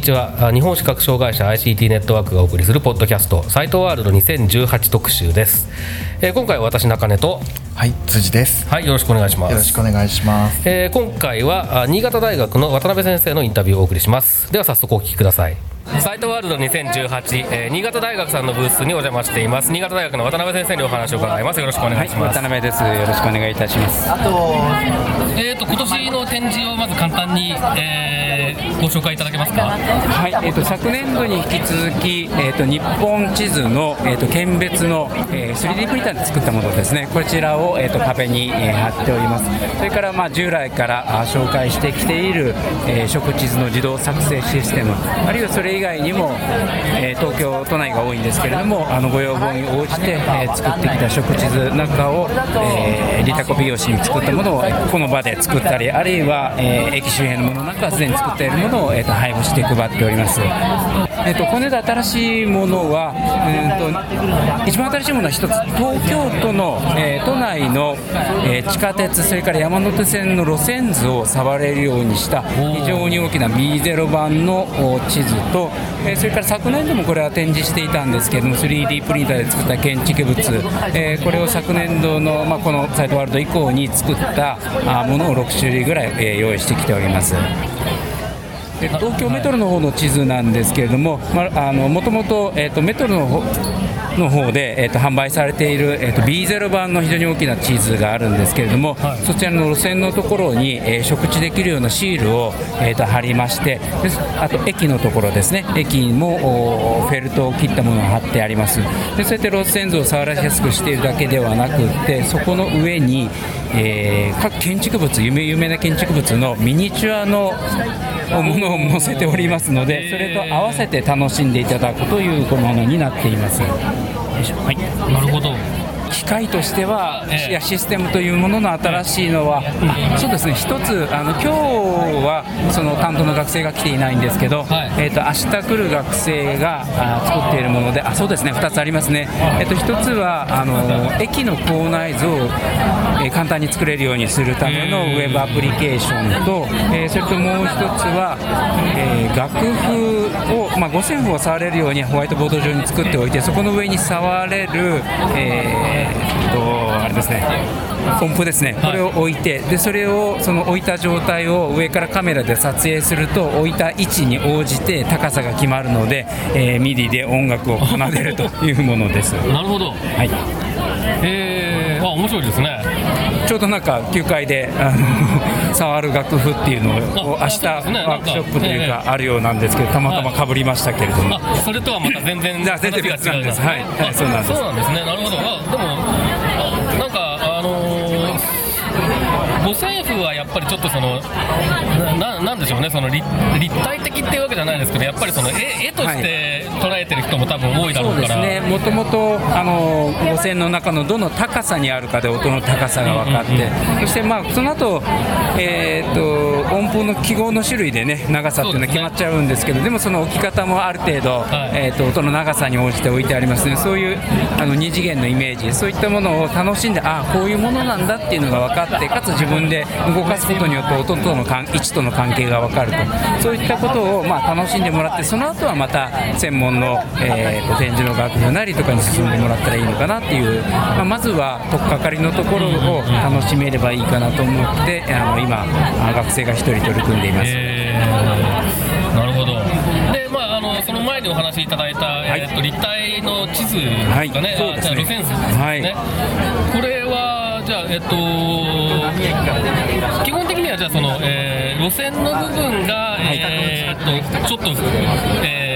にちは。あ日本視覚障害者 ICT ネットワークがお送りするポッドキャストサイトワールド2018特集です、えー今回は私中根とはい辻です。はいよろしくお願いします。よろしくお願いします。えー今回はあ新潟大学の渡辺先生のインタビューをお送りします。では早速お聞きくださいサイトワールド2018、えー新潟大学さんのブースにお邪魔しています新潟大学の渡辺先生にお話を伺いますよろしくお願いします、渡辺です。よろしくお願いいたします。えー、と今年の展示をまず簡単に、えーご紹介いただけますか？はい、えっ、と昨年度に引き続き、えっ、と日本地図のえっ、と県別の、えー 3D プリンターで作ったものですね。こちらをえっ、と壁に、えー貼っております。それからまあ従来からあ紹介してきている、えー食地図の自動作成システム、あるいはそれ以外にも、えー東京都内が多いんですけれども、あのご要望に応じて、えー作ってきた食地図なんかを、えー、リタコ美容師に作ったものをこの場で作ったり、あるいは、えー駅周辺のものなんかはすでに作っているものを、えーと配布して配っております。えっと、この間新しいものは、えー、と一番新しいものは一つ東京都の、えー都内の、えー地下鉄それから山手線の路線図を触れるようにした非常に大きな B0 版のお地図と、えーそれから昨年度もこれは展示していたんですけれども 3D プリンターで作った建築物、えーこれを昨年度の、まあ、このサイトワールド以降に作ったあものを6種類ぐらい、えー用意してきております。で東京メトロの方の地図なんですけれども、まあ、あのもともと,、えー、とメトロの方の方で、えー、と販売されている、えー、と B0 版の非常に大きな地図があるんですけれども、そちらの路線のところに、えー触知できるようなシールを、えー、と貼りましてであと駅のところですね。駅にもおフェルトを切ったものが貼ってあります。でそうやって路線図を触らしやすくしているだけではなくってそこの上に、えー各建築物有名有名な建築物のミニチュアのものを載せておりますので、それと合わせて楽しんでいただくというものになっています。はい。なるほど機械としては、ええ。いやシステムというものの新しいのは、あそうですね、一つ、あの今日はその担当の学生が来ていないんですけど、はい。えー、と明日来る学生があ作っているもので、あそうですね、2つありますね、えー、と1つはあの駅の構内図を、えー簡単に作れるようにするためのウェブアプリケーションと、えーそれともう1つは、えー楽譜を、まあ、五線譜を触れるようにホワイトボード上に作っておいて、そこの上に触れる、えとあれですね。音符ですね、これを置いて、でそれをその置いた状態を上からカメラで撮影すると、置いた位置に応じて高さが決まるので、えー、 MIDI で音楽を奏でるというものです。なるほど。はい。えー、あ面白いですね。ちょうどなんか9階であの触る楽譜っていうのを明あ日ワークショップというかかあるようなんですけどたまたまかぶりましたけれども、あそれとはまた全然じゃあ全然別なんです。はい。はいそうなんです。そうなんですね。なるほど。あでもあなんかあのー、五線譜はやっぱりちょっとそのなんでしょうねその立立体的っていうわけじゃないですけどやっぱりその絵絵として捉えてる人も多分多いだろそううから、ですね、もともとあの五線の中のどの高さにあるかで音の高さが分かって、そして、まあ、その後、えー、と音符の記号の種類でね長さっていうのは決まっちゃうんですけどでもその置き方もある程度、はい。えー、と音の長さに応じて置いてありますねそういうあの二次元のイメージそういったものを楽しんでああこういうものなんだっていうのが分かってかつ自分で動かすことによって音との関位置との関係が分かると。そういったことを、まあ、楽しんでもらってその後はまた専門の、えーと展示の楽譜なりとかに進んでもらったらいいのかなっていう、まあ、まずは取っかかりのところを楽しめればいいかなと思ってあの今あ学生が一人取り組んでいます。えーなるほど。でまああのその前にお話しいただいた、えー、と立体の地図ですかね、はい。そう路線図ですね、はい。これはじゃあえっ、と基本的にはじゃあその、えー路線の部分が、えー、とちょっと、えー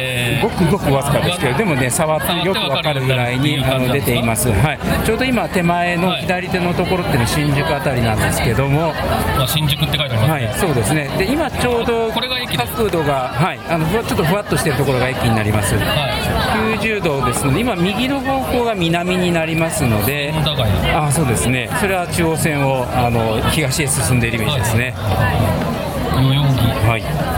ごくごくわずかですけどでもね触ってよくわかるぐらいにあの出ています、はい、ちょうど今手前の左手のところっていうのは新宿あたりなんですけども、まあ、新宿って書いてあります、はい、そうですね。で今ちょうど角度が、はい、あのふわちょっとふわっとしてるところが駅になります、は90度ですので今右の方向が南になりますので。あそうですね。それは中央線をあの東へ進んでいるイメージですね。代々木はい。あ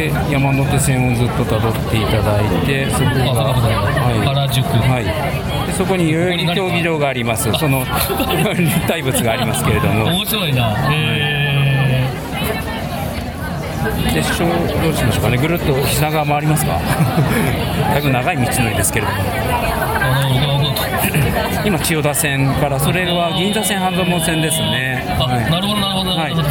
で山手線をずっと辿っていただいてそこが、はい。原宿。はい、でそこに代々木競技場があります。その立体物がありますけれどあも。面白いな。へでしょうどうしましょうかね。ぐるっと品川回りますか？だいぶ長い道のりですけれども 今千代田線からそれは銀座線半蔵門線ですね。あ、はい。なるほどなるほど。なはい。で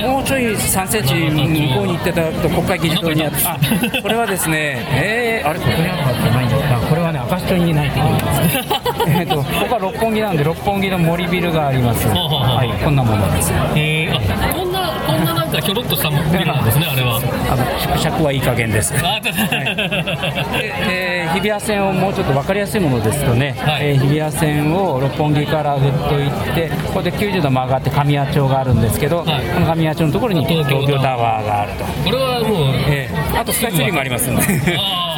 ね。もうちょい3センチ向こうに行ってたと国会議事堂にあってあこれはですねえー、あれ？ここにあるかってないんだあこれはね明石町にないといけないんです えっとここは六本木なんで六本木の森ビルがあります。はいこんなものですへえあこんなこんなかひょろっとしたビルなんですねあれは。あの縮尺はいい加減です。あでえー日比谷線をもうちょっと分かりやすいものですとね、はい。えー日比谷線を六本木からぐっと行ってここで90度曲がって神谷町があるんですけど、はい。この神谷町のところに東京タワーがあると、これはもうえーあとスカイツリーもありますんで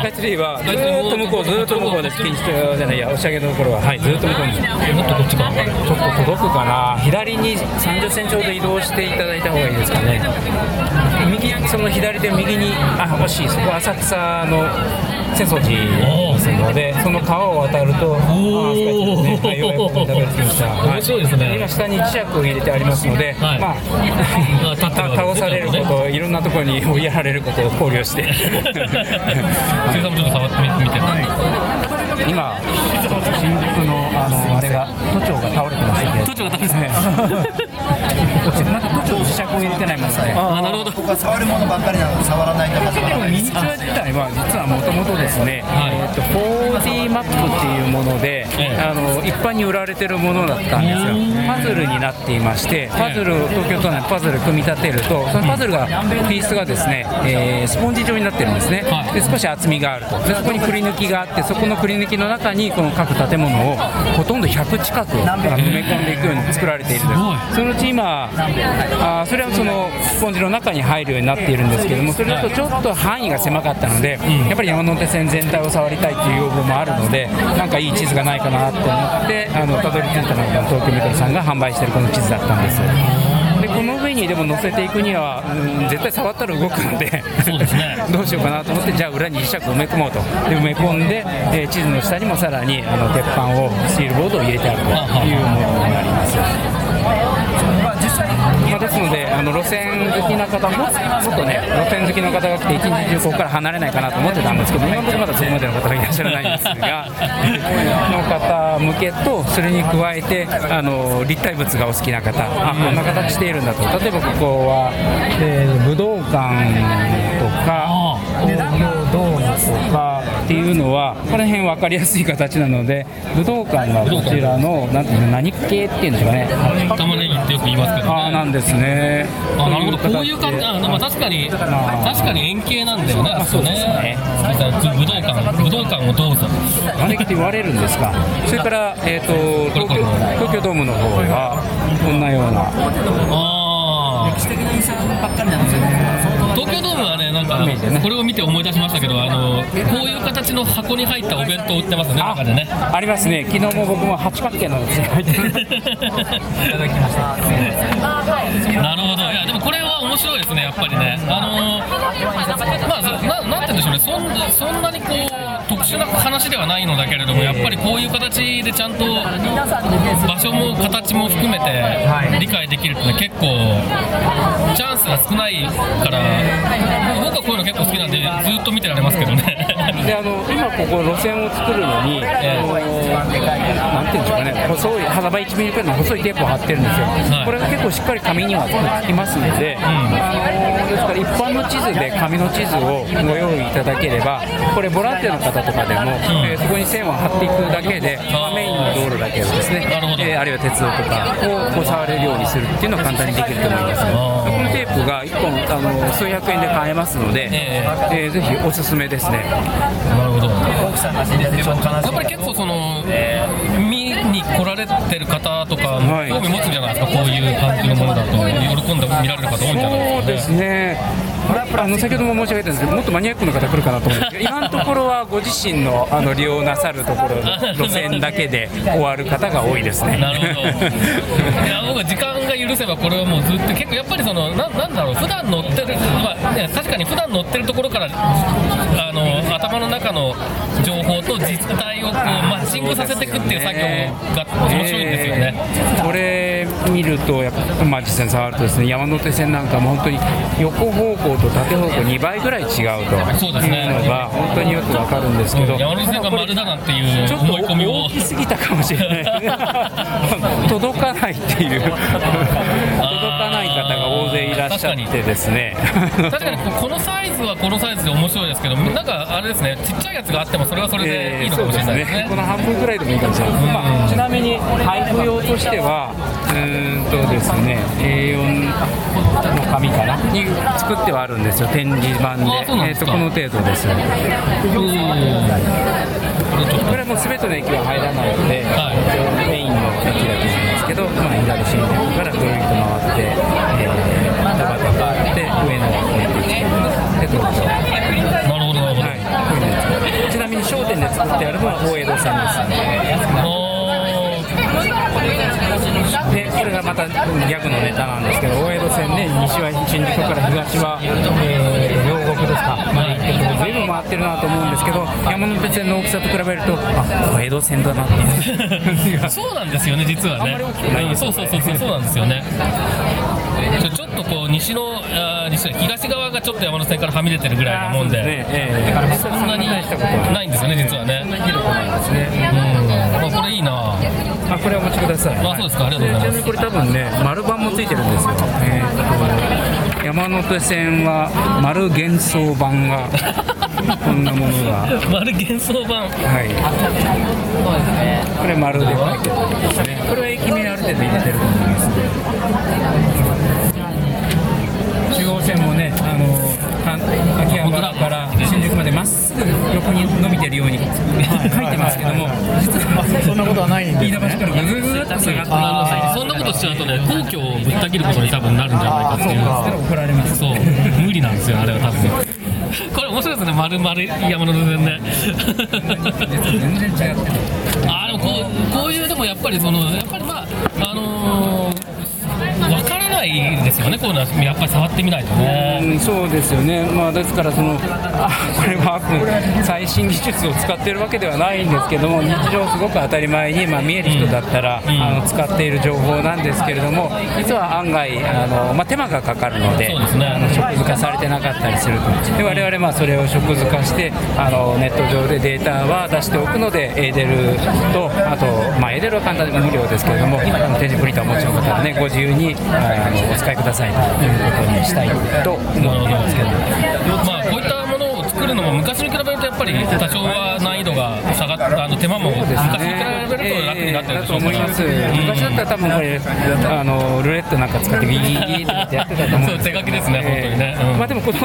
スカイツリーはずーっと向こうずーっと向こうです錦糸町じゃないや押上のところは。はい。ずーっと向こうに。ちょもっとこっちかっと届くかな。左に30センチほど移動していただいた方がいいですかね右その左手右にあ惜しいそこ浅草の浅草寺ですのでその川を渡るとあー。スカイツですねはいようやくたどり着きましたはい。面白いですね今下に磁石を入れてありますので、はい。まあ 倒されることいろんなところに 追いやられることを考慮して。生産もちょっと触ってみ見て今新宿のあのあれが都庁が倒れてますので都庁が倒れてね。なんか都庁磁石を入れてないもんね。あなるほど。ここは触るものばっかりなので触らないと始まらない。ミニチュア自体は実はもともとですね、はい。えー、と 4D マップっていうもので、ええ。あの一般に売られてるものだったんですよ。パズルになっていましてパズルを東京都内のパズル組み立てるとそのパズルがピースがですね、えースポンジ状になってるんですね、はい。で少し厚みがあると。でそこにくり抜きがあってそこのくり抜きの中にこの各建物をほとんど100近く埋め込んでいくように作られているそのうち今あーそれはそのスポンジの中に入るようになっているんですけどもそれだとちょっと範囲が狭かったので、やっぱり山手線全体を触りたいっていう要望もあるのでなんかいい地図がないかなと思ってあのたどり着いたのが東京メトロさんが販売しているこの地図だったんです上にでも乗せていくには、うん絶対触ったら動くのでそうですね どうしようかなと思ってじゃあ裏に磁石を埋め込もうとで埋め込んで、えー地図の下にもさらにあの鉄板をスチールボードを入れてあるというものになります。まあ、ですのであの路線好きな方ももっとね路線好きの方が来て一日中ここから離れないかなと思ってたんですけど今のところまだそこまでの方がいらっしゃらないんですがの方向けとそれに加えてあの立体物がお好きな方あこんな形しているんだと。例えばここは、えー武道館とかっていうのはこの辺分かりやすい形なので武道館はこちらのなんていうの何系っていうんですかね。玉ねぎってよく言いますけどね。ああなんですね。あなるほど。こういう感じ。あまあ確かに確かに円形なんだよねあそうですね。武道館武道館をどうぞ。招きって言われるんですか？それから、えー、と東京東京ドームの方はこんなような。ああ歴史的な印象ばっかりなんですよね東京ドームはねなんかこれを見て思い出しましたけどあのこういう形の箱に入ったお弁当売ってますね。中でね。ありますね。昨日も僕も八角形のですね入ってるいただきました。なるほど。いやでもこれは面白いですねやっぱりね。あのーまあそななんて言うんでしょうね。そんなそんなにこう特殊な話ではないのだけれどもやっぱりこういう形でちゃんと場所も形も含めて理解できるって結構チャンスが少ないから僕はこういうの結構好きなんでずっと見てられますけどねであの今ここ路線を作るのに、ええ。あのなんていうんでしょうかね細い幅1ミリくらいの細いテープを貼ってるんですよ、はい。これが結構しっかり紙にはつきますので、あのですから一般の地図で紙の地図をご用意いただければこれボランティアの方とかでも、えーそこに線を貼っていくだけで、まあメインの道路だけをですね、えーあるいは鉄道とかをこう触れるようにするっていうのは簡単にできると思いますあーこのテープが1本あの数百円で買えますので、ええ。ーぜひおすすめですね。なるほど。やっぱり結構その見に来られてる方とかはい。興味持つんじゃないですか？こういう感じのものだと。喜んで見られる方多いんじゃないそうですねあの先ほども申し上げたんですけどもっとマニアックな方来るかなと思うんですけど今のところはご自身のあの利用なさるところの路線だけで終わる方が多いですねなるほど。いや、僕は時間が許せば、これはもうずっと、結構やっぱりその、ななんだろう、普段乗ってる、まあ、ね、確かに普段乗ってるところから、あの、頭の中の情報と実態をこうマッチングさせていくっていう作業が面白いんですよね。これ見ると、やっぱ、まあ、実際に触るとですね、山手線なんかも本当に横方向と縦方向2倍ぐらい違うと。いうのが本当によくわかるんですけど、山手線が丸だなんていうちょっと思い込みを。大。きすぎたかもしれない。届かないっていう。届かない方が大勢いらっしゃってですね。確かにここのサイズはこのサイズで面白いですけど、なんかあれですね、ちっちゃいやつがあっても、それはそれでいいのかもしれないですね。この半分ぐらいでもいいかもしれないです、まあ、ちなみに配布用としてはとですね。A4 の紙かな？に作ってはあるんですよ。展示板で。えーとこの程度です。これはもう全ての駅は入らないので、はい。メインの駅だけなんですけど、まあ、左新宿からぐるりと回って、えー、田端があって上野が出てきてで東京なるほど、なるほど。はい、こういうちなみに商店で作ってあるのは大江戸さんですでこれがまたギャグのネタなんですけど大江戸線で西は新宿から東は、えー、両国ですか。まで行ってると随分回ってるなと思うんですけど山手線の大きさと比べるとあ大江戸線だなっていう。そうなんですよね、実はね。あんまり大きくないうんそうそうそうそう、そうなんですよね。ちょっとこう西のあー西東側がちょっと山手線からはみ出てるぐらいなもんで、ね。ええ。だからそんなにないんですよね、実はね。あこれお持ちください。あそうですか。ありがとうございます。ちなみにこれ多分ね丸板もついてるんですよ、えーと山手線は丸幻想板が こんなものが。丸幻想版。はい。これ丸で書いてあるんですね。これは駅名ある程度入れてると思います。中央線もねあのか秋葉原から新宿までまっすぐ横に伸びてるように書いてますけども実はそんなことはないんです飯田橋からぐぐぐぐっと下がってそんなことしちゃうとね、皇居をぶった切ることに多分なるんじゃないかっていう。怒られますそう、無理なんですよ、あれは多分。これ面白いですね、丸々山手線ね。全然違ってるあーでもこうこういうでもやっぱりそのやっぱりないですよねこういうのは。やっぱり触ってみないとね。うん、そうですよね、まあ、ですからそのあこれは最新技術を使っているわけではないんですけども日常すごく当たり前に、まあ、見える人だったら、ん。あの使っている情報なんですけれども実は案外あの、まあ、手間がかかるのでそうですね。あの食図化されてなかったりすると。で我々まあそれを食図化してあのネット上でデータは出しておくのでエーデルとあと、まあ、エーデルは簡単に無料ですけれどもあの展示プリンターをお持ちの方はねご自由にあのお使いくださいということにしたいと思っていますけど。まあこういったものを作るのも昔に比べるとやっぱり多少は難易度が下がったあの手間も昔に比べると楽になってるでしょうから、だと思います、昔だったら多分これあのルーレットなんか使ってビービーとかってやってたと思うんそう手書きですね本当にねうんまあでもこの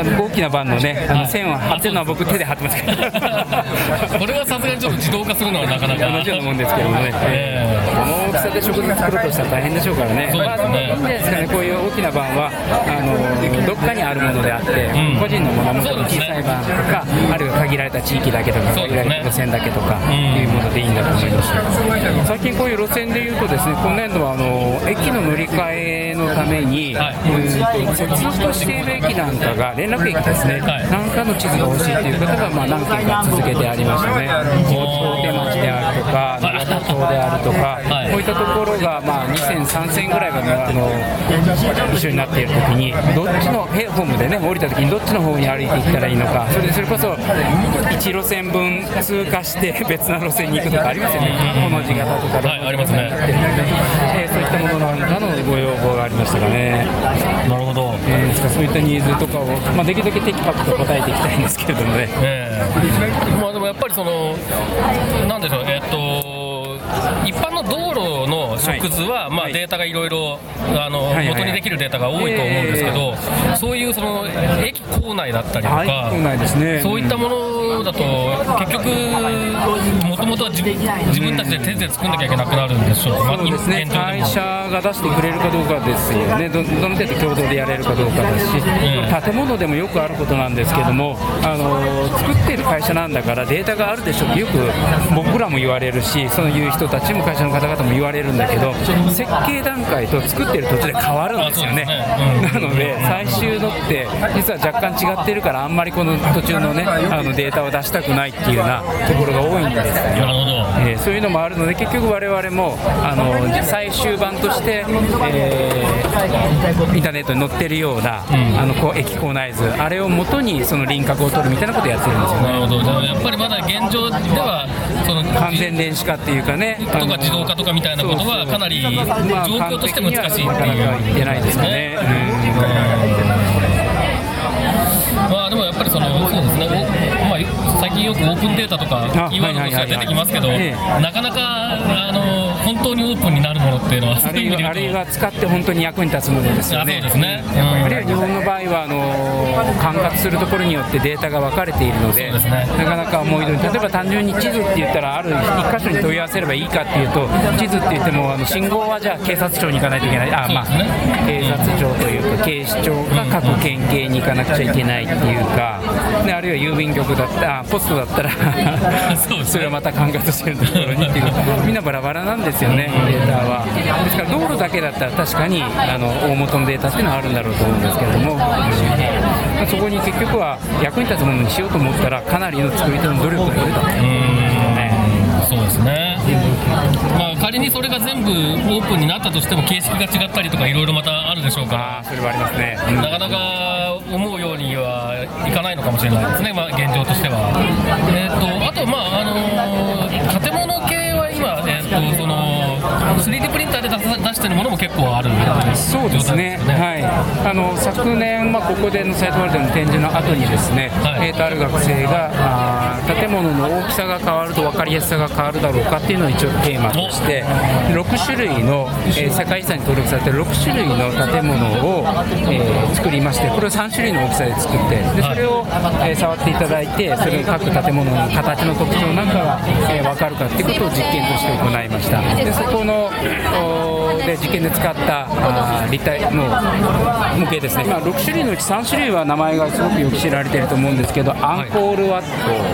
あの大きな版のねあの線を貼ってるのは僕手で貼ってますから。これはさすがにちょっと自動化するのはなかなか。同じようなもんですけどもね、さで食事作ろうとしたら大変でしょうからね、まあ、いいんじゃないですかね、こういう大きな版はあのどっかにあるものであって、ん個人のものはも小さい版とか、あるいは限られた地域だけとか、限られた路線だけとか、んいうものでいいんだと思います。最近こういう路線でいうとですね今年度はあの駅の乗り換えのために、はい接続している駅なんかが連絡駅ですね、はいなんかの地図が欲しいという方がまあ何件か続けてありましたね。大手町であるとか長田町であるとか、はいこういったところがまあ2000、3000ぐらいがあの一緒になっているときにどっちのへホームでね降りたときにどっちの方に歩いていったらいいのかそれでそれこそ1路線分通過して 別な路線に行くとかありますよね、この字型とかはいありますね。えーそういったものなんかのご要望がありましたかね。なるほど。えーそういったニーズとかを、まあ、できるだけテキパキと答えていきたいんですけれどもね。ええ。まあでもやっぱりそのなんでしょうえっと一般の道路の食図は、まあ、はい。データがいろいろ元にできるデータが多いと思うんですけど、そういうその駅構内だったりとか、そういったものだと結局もともとは自自分たちで手で作んなきゃいけなくなるんでしょうか、そうですね。会社が出してくれるかどうかですよね。どどの程度共同でやれるかどうかだし、建物でもよくあることなんですけどもあの作ってる会社なんだからデータがあるでしょってよく僕らも言われるしそういう人たちも会社の方々も言われるんだけど設計段階と作ってる途中で変わるんですよね。あそうですね。なので最終のって実は若干違ってるからあんまりこの途中のねあのデータを出したくないっていうようなところが多いんですよ。なるほど。えーそういうのもあるので結局我々もあの最終版として、えーインターネットに載ってるような、あのこう駅構内図あれを元にその輪郭を取るみたいなことをやってるんですよね。なるほど。やっぱりまだ現状ではその完全電子化っていうかねとか自動化とかみたいなことはかなり状まあ況として難しいっていう、ね、まあでもやっぱりそのよくオープンデータとかあキーワードとしては出てきますけど、なかなかあの本当にオープンになるものっていうのは、あるいはあるいは使って本当に役に立つものですよね。あそうですね。うん。あるいは日本の場合はあの管轄するところによってデータが分かれているので、ですね。なかなか思い通り例えば単純に地図って言ったらある一箇所に問い合わせればいいかっていうと地図って言ってもあの信号はじゃあ警察庁に行かないといけない。あ、まあ警察庁というか警視庁が各県警に行かなくちゃいけないっていうか、であるいは郵便局だったポストだったら それをまた管轄してるところにっていう。みんなバラバラなんですよね、データは。ですから道路だけだったら確かにあの大元のデータっていうのはあるんだろうと思うんですけれども、まあそこに結局は役に立つものにしようと思ったらかなりの作り手の努力がいると。そうですね、まあ、仮にそれが全部オープンになったとしても、形式が違ったりとか、いろいろまたあるでしょうから。それはありますね。なかなか思うようにはいかないのかもしれないですね、まあ、現状としては。えー、とあと、まああのー建物系は今、えー、とその 3D プリンターで出してるものも結構あるそうですね、はい、あの昨年、まあ、ここでのサイトワールドの展示の後にですね、はい。えーとある学生があー建物の大きさが変わると分かりやすさが変わるだろうかっていうのを一応テーマとして6種類の、えー世界遺産に登録されている6種類の建物を、えー作りましてこれを3種類の大きさで作ってでそれを、えー触っていただいてそれ各建物の形の特徴なんかが、えー分かるかっていうことを実験として行いました。でそこのおで実験で使った立体の模型ですね、まあ、6種類のうち3種類は名前がすごくよく知られていると思うんですけど、アンコールワッ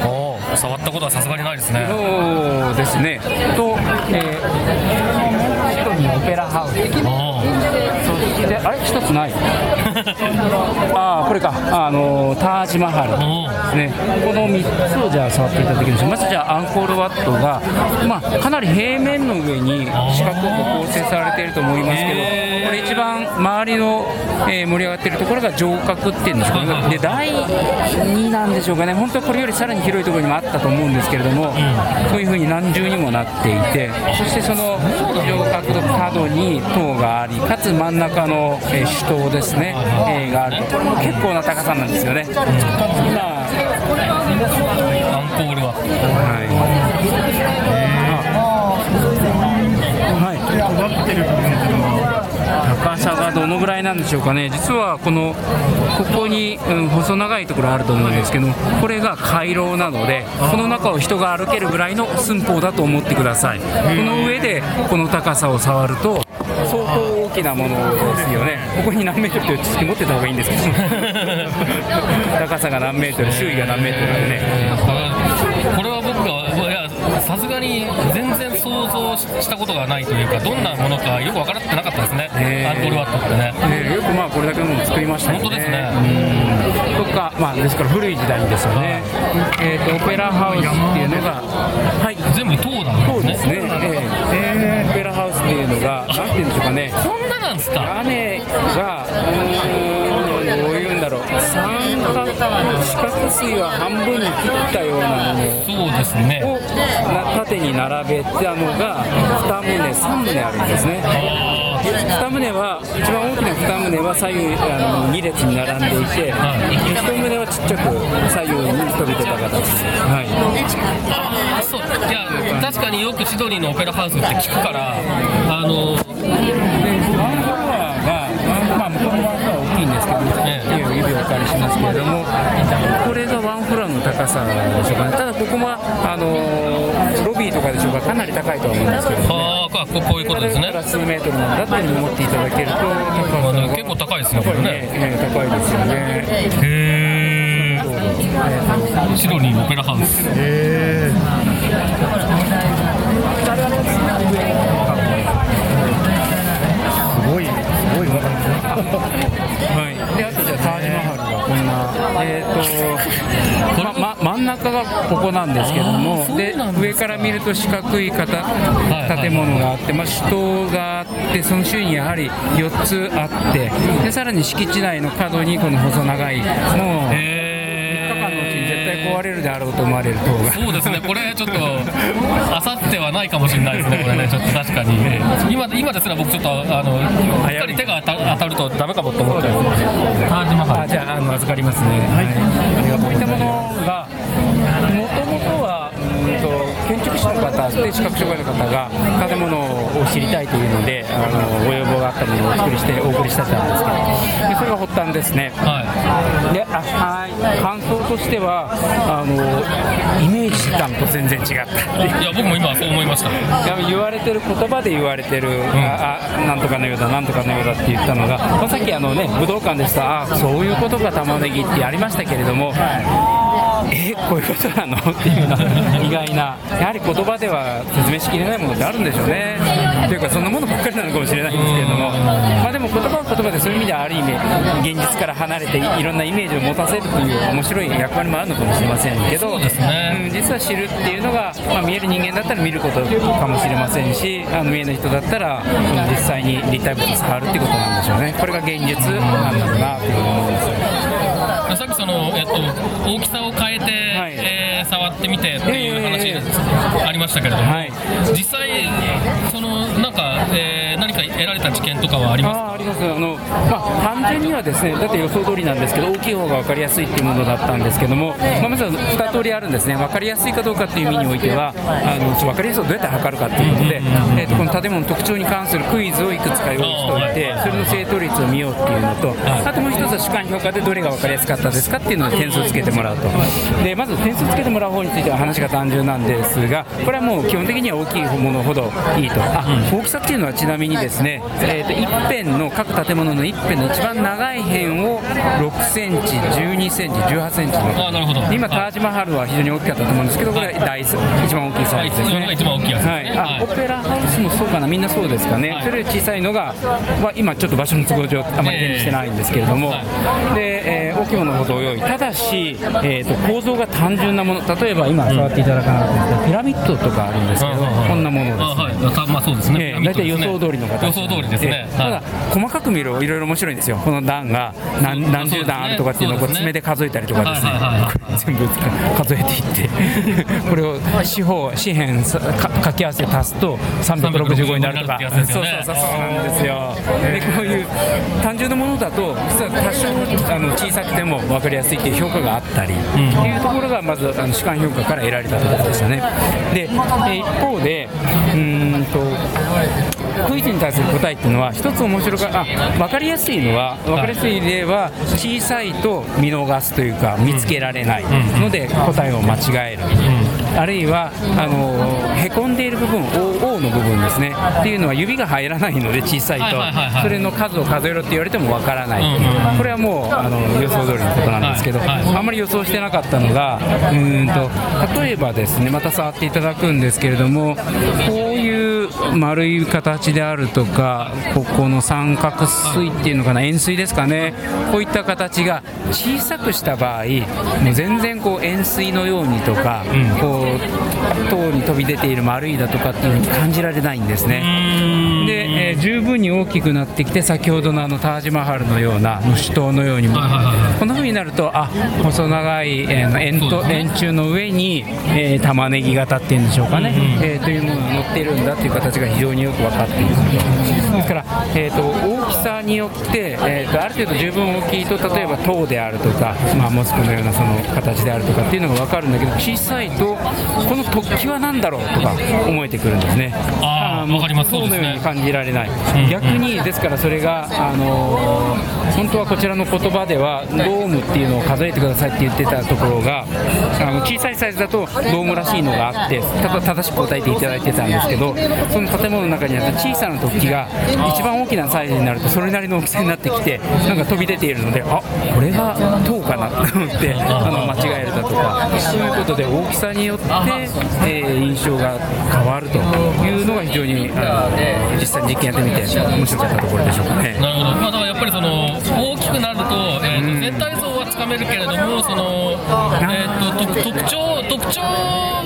ト触ったことはさすがにないですね。そうですね。と、えー、シドニーオペラハウス。おー。そしてあれ？一つないああこれか。あのタージマハルおーね、この3つをじゃあ触っていただきましょうまずじゃあアンコールワットが、まあ、かなり平面の上に四角く構成されていると思いますけどこれ一番周りの、えー盛り上がっているところが上角っていうんでしょうかね。で第2なんでしょうかね。本当はこれよりさらに広いところにもあったと思うんですけれども、こういうふうに何重にもなっていてそしてその上角の角に塔がありかつ真ん中の、えー主塔ですね、えーがあるこれも結構な高さなんですよね。まあアンコールは。はい。はい。高さがどのぐらいなんでしょうかね。実はこのここに、うん、細長いところあると思うんですけど、これが回廊なので、この中を人が歩けるぐらいの寸法だと思ってください。この上でこの高さを触ると。相当大きなものですよね、ここに何メートルという知識持ってた方がいいんですけど、高さが何メートル、周囲が何メートルでね、これは僕が、いや、さすがに全然想像したことがないというか、どんなものかよく分からってなかったですね、へーアンコールワットってね。ね、よくまあこれだけのもの作りましたよね。本当ですね。うんとか、まあ、ですから古い時代にですよね、えー、とオペラハウスっていうのが、はい、全部塔なんでね。そうですすね、えーオペラハウスななんですか？屋根が、どういうんだろう、三角、四角錐は半分に切ったようなもの。そうですね。をな縦に並べたのが2棟、3棟あるんですね。2棟は、一番大きな2棟は左右あの2列に並んでいて、は1棟はちっちゃく左右に飛び出た形です。はいあーそういや確かによくシドニーのオペラハウスって聞くから、あのでワンフロアが、まあ、向こうのワンフロアは大きいんですけど、ええっていう指をお借りしますけれども、これがワンフロアの高さでしょうかね、ただここはあのロビーとかでしょうか、かなり高いとは思うんですけど、ね、ああここういうことですね数メートルなんだっていうのを思っていただけると、結構高いですねこれね高いですよね。へえシドニーオペラハウスすはい、であとじゃあタージマハルがこんな、えーとまま、真ん中がここなんですけどもで上から見ると四角い形はい。建物があって、まあ、首都があってその周囲にやはり4つあってでさらに敷地内の角にこの細長いもう3へ日間のうちに絶対壊れるであろうと思われる塔が。そうですね、これちょっと、あさってはないかもしれないですね、これね、ちょっと確かに、今今ですら僕、ちょっとあの光手が当たるとダメかもと思って、じゃああの預かりますね、はい、こういったものが建築士の方で視覚障害の方が建物を知りたいというのであのご要望があったものをお作りしてお送りしてたんですけどでそれが発端ですね。はであはい。感想としてはあのイメージ感と全然違ったいう。い、いや、僕も今、そう思いました。いや言われてる言葉で言われてる、ああなんとかのようだ、なんとかのようだって言ったのが、まあ、さっきあの、ね、武道館でした、あそういうことが玉ねぎってありましたけれども、えこういうことなの？っていうような意外な、やはり言葉では説明しきれないものってあるんでしょうね。というか、そんなものばっかりなのかもしれないんですけれども、まあ、でも言葉は言葉でそういう意味ではある意味、現実から離れていろんなイメージを持たせるという面白い役割もあるのかもしれませんけど、ね。うん実は知るっていうのが、まあ、見える人間だったら見ることかもしれませんしあの見えない人だったらうん実際に立体物を触るっていうことなんでしょうね。これが現実なんだろうなというふうに思いますその、えっと、大きさを変えて、はい。えー触ってみてっていう話えありましたけれども、はい。実際、そのなんか、えー得られた知見とかはあります。かあります。あの、まあ、単純にはですねだって予想通りなんですけど大きい方が分かりやすいっていうものだったんですけども、まあ、まずは2通りあるんですね。分かりやすいかどうかっていう意味においてはあの分かりやすさをどうやって測るかっていうことで、えー、とこの建物の特徴に関するクイズをいくつか用意しておいてそれの正答率を見ようっていうのとあともう一つは主観評価でどれが分かりやすかったですかっていうので点数をつけてもらうと。でまず点数つけてもらう方については話が単純なんですがこれはもう基本的には大きいものほどいいと。あ大きさっていうのはちなみにですね、えー、と一辺の各建物の一辺の一番長い辺を6センチ12センチ18センチの。あなるほど。今タージマハルは非常に大きかったと思うんですけどこれは大一番大きいサイズですね。一番大きいやつはい。あはい。オペラハウスもそうかな。みんなそうですかね、はい。それより小さいのがは今ちょっと場所の都合上あまり手にしてないんですけれども、で、えー大きいものほど良いただし、えー、と構造が単純なもの。例えば今触っていただかなかったんですけど、ピラミッドとかあるんですけど、こんなものです、あはい。たまあそうですね、ええ大体予想通りの形予想通りですね。ええ、ただ細かく見るといろいろ面白いんですよ。この段が何何十段あるとかっていうのをこう爪で数えたりとかですね。全部数えていって。これを四方四辺掛け合わせ足すと365になるとか。365になるってやつですそうそうそうそうなんですよ。でこういう単純なものだと実は多少あの小さくても分かりやすいっていう評価があったり、っていうところがまずあの主観評価から得られたところでしたね。でえー一方でうーんとクイズに対する答えっていうのは一つ面白かあ分かりやすいのは分かりやすい例は小さいと見逃すというか見つけられないので答えを間違える、あるいはあのへこんでいる部分 O, の部分ですね。っていうのは指が入らないので小さいと。それの数を数えろって言われても分からない。これはもうあの予想通りのことなんですけど、あんまり予想してなかったのがうーんと例えばですねまた触っていただくんですけれどもこういう丸い形であるとかここの三角錐っていうのかな円錐ですかね。こういった形が小さくした場合もう全然こう円錐のようにとか、こう塔に飛び出ている丸いだとかっていうふうに感じられないんですね。で、えー十分に大きくなってきて先ほどのあのタージマハルのようなの首頭のようにも、こんな風になるとあ細長い、えー円と円柱の上に、えー玉ねぎ型っていうんでしょうかね、えーというものが乗っているんだという形が非常によく分かっているです。から、えー、と大きさによって、えーとある程度十分大きいと例えば塔であるとか、まあ、モスクのようなその形であるとかっていうのが分かるんだけど小さいとこの突起は何だろうとか思えてくるんですね。ああーわかります。そうのそうですね。ように感じられない、ん。逆にですからそれが、あのー本当はこちらの言葉ではドームっていうのを数えてくださいって言ってたところがあの小さいサイズだとドームらしいのがあってただ正しく答えていただいてたんですけどその建物の中にあった小さな突起が一番大きなサイズになるとそれなりの大きさになってきてなんか飛び出ているのであこれが塔かなと思ってあの間違えるだとか。そういうことで大きさによって、えー印象が変わるというのが非常にあの実際に実験やってみて面白かったところでしょうかね。なるほど、まあ、だからやっぱりその大きくなると,、えーと全体像はつかめるけれども、そのえー、と特特徴特徴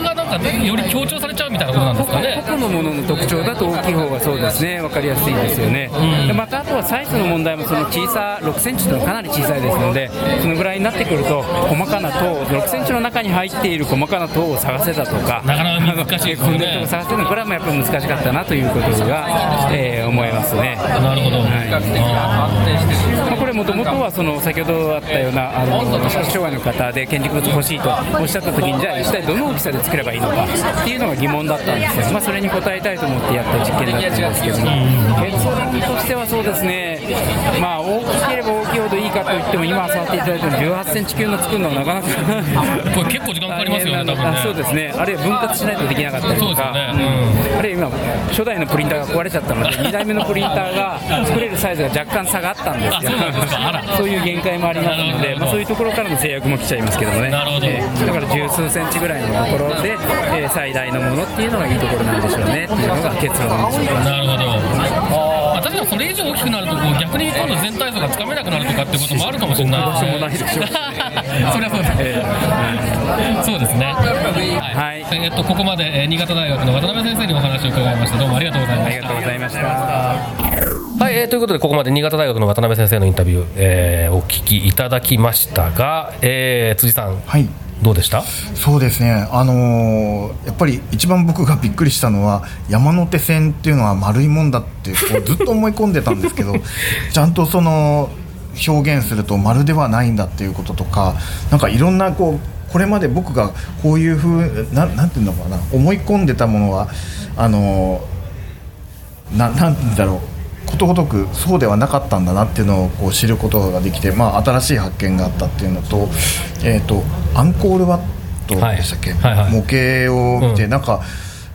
がなんか、ね、より強調されちゃうみたいなことなんですかね。個々のものの特徴だと大きい方がそうですね。分かりやすいですよね、でまたあとはサイズの問題もその小さ6センチというのはかなり小さいですのでそのぐらいになってくると細かな塔6センチの中に入っている細かな塔を探せだとかなかなか難しいですよね。コンデントを探せるのこれはやっぱり難しかったなということが、えー思いますね。なるほど、あまあこれもともとはその先ほどあったようなあの障害の方で建築物欲しいとおっしゃった時にじゃあ一体どの大きさで作ればいいのか。っていうのが疑問だったんですよ、まあ、それに答えたいと思ってやった実験だったんですけども。結論としてはそうですね。まあ大きければ大きいほどいいかといっても今触っていただいた18センチ級の作るのはなかなか。ーこれ結構時間かかりますよね、多分ね。あそうですね。あるいは分割しないとできなかったりとか、ね。うん。あるいは今初代のプリンターが壊れちゃったので 2代目のプリンターが作れるサイズが若干差があったんですよあ そういう限界もありますので、まあ、そういうところからの制約も来ちゃいますけどもね。なるほど。えーだから十数センチぐらいのところで、えー最大のものっていうのがいいところなんでしょうねっていうのが結論でしょうかなるほど。まあ、確かにそれ以上大きくなるとこう逆に今度全体像がつかめなくなるとかってこともあるかもしれないもないでしょうそれはそうです、えそうですね。はい。はいえっとここまで、えー新潟大学の渡辺先生にお話を伺いました。どうもありがとうございまありした。がとうございました。はい、えーということでここまで新潟大学の渡辺先生のインタビュー、えーお聞きいただきましたが、えー辻さん、はいどうでした？そうですね、あのーやっぱり一番僕がびっくりしたのは山手線っていうのは丸いもんだってこうずっと思い込んでたんですけど ちゃんとその表現すると丸ではないんだっていうこととかなんかいろんなこうこれまで僕がこういうふうななんていうのかな思い込んでたものはあのーななんだろうことごとくそうではなかったんだなっていうのをこう知ることができて、まあ、新しい発見があったっていうのと,、えー、とアンコールワットでしたっけ、はいはい。はい模型を見て、うん。なんか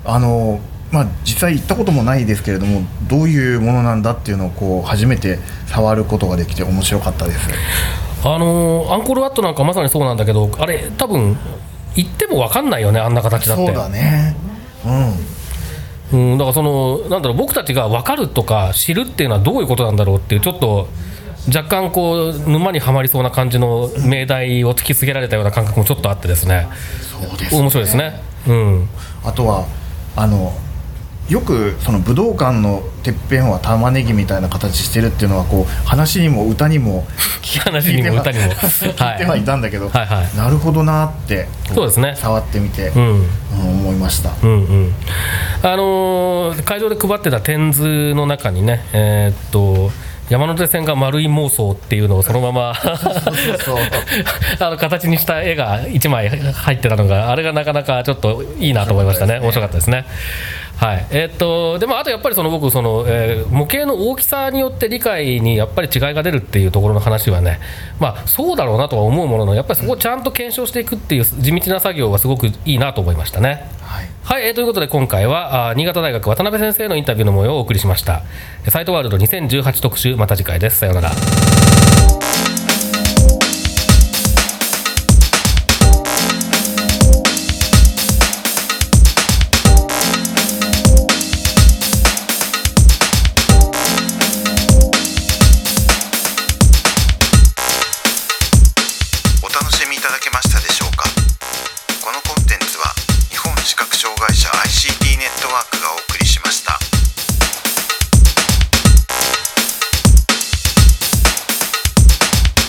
あの、まあ、実際行ったこともないですけれどもどういうものなんだっていうのをこう初めて触ることができて面白かったです。あのーアンコールワットなんかまさにそうなんだけどあれ多分行っても分かんないよねあんな形だって。そうだね。うんうん、だからそのなんだろう僕たちが分かるとか知るっていうのはどういうことなんだろうっていうちょっと若干こう沼にはまりそうな感じの命題を突きつけられたような感覚もちょっとあってですねそうです面白いですね。うんあとはあのよくその武道館のてっぺんは玉ねぎみたいな形してるっていうのはこう話にも歌にも 話にも歌にも。聞いてはい。たんだけど、はいはい。なるほどなってこそうですね。触ってみて、うん。うん思いました。うんうん。あのー会場で配ってた展図の中にね、えーっと山手線が丸い妄想っていうのをそのまま あの形にした絵が1枚入ってたのがあれがなかなかちょっといいなと思いましたね。面白かったですね。はい。えーっとでもあとやっぱりその僕その、えー模型の大きさによって理解にやっぱり違いが出るっていうところの話はね、まあ、そうだろうなとは思うもののやっぱりそこをちゃんと検証していくっていう地道な作業はすごくいいなと思いましたね。はい。はい、えーということで今回はあー新潟大学渡辺先生のインタビューの模様をお送りしました。サイトワールド2018特集また次回です。さようなら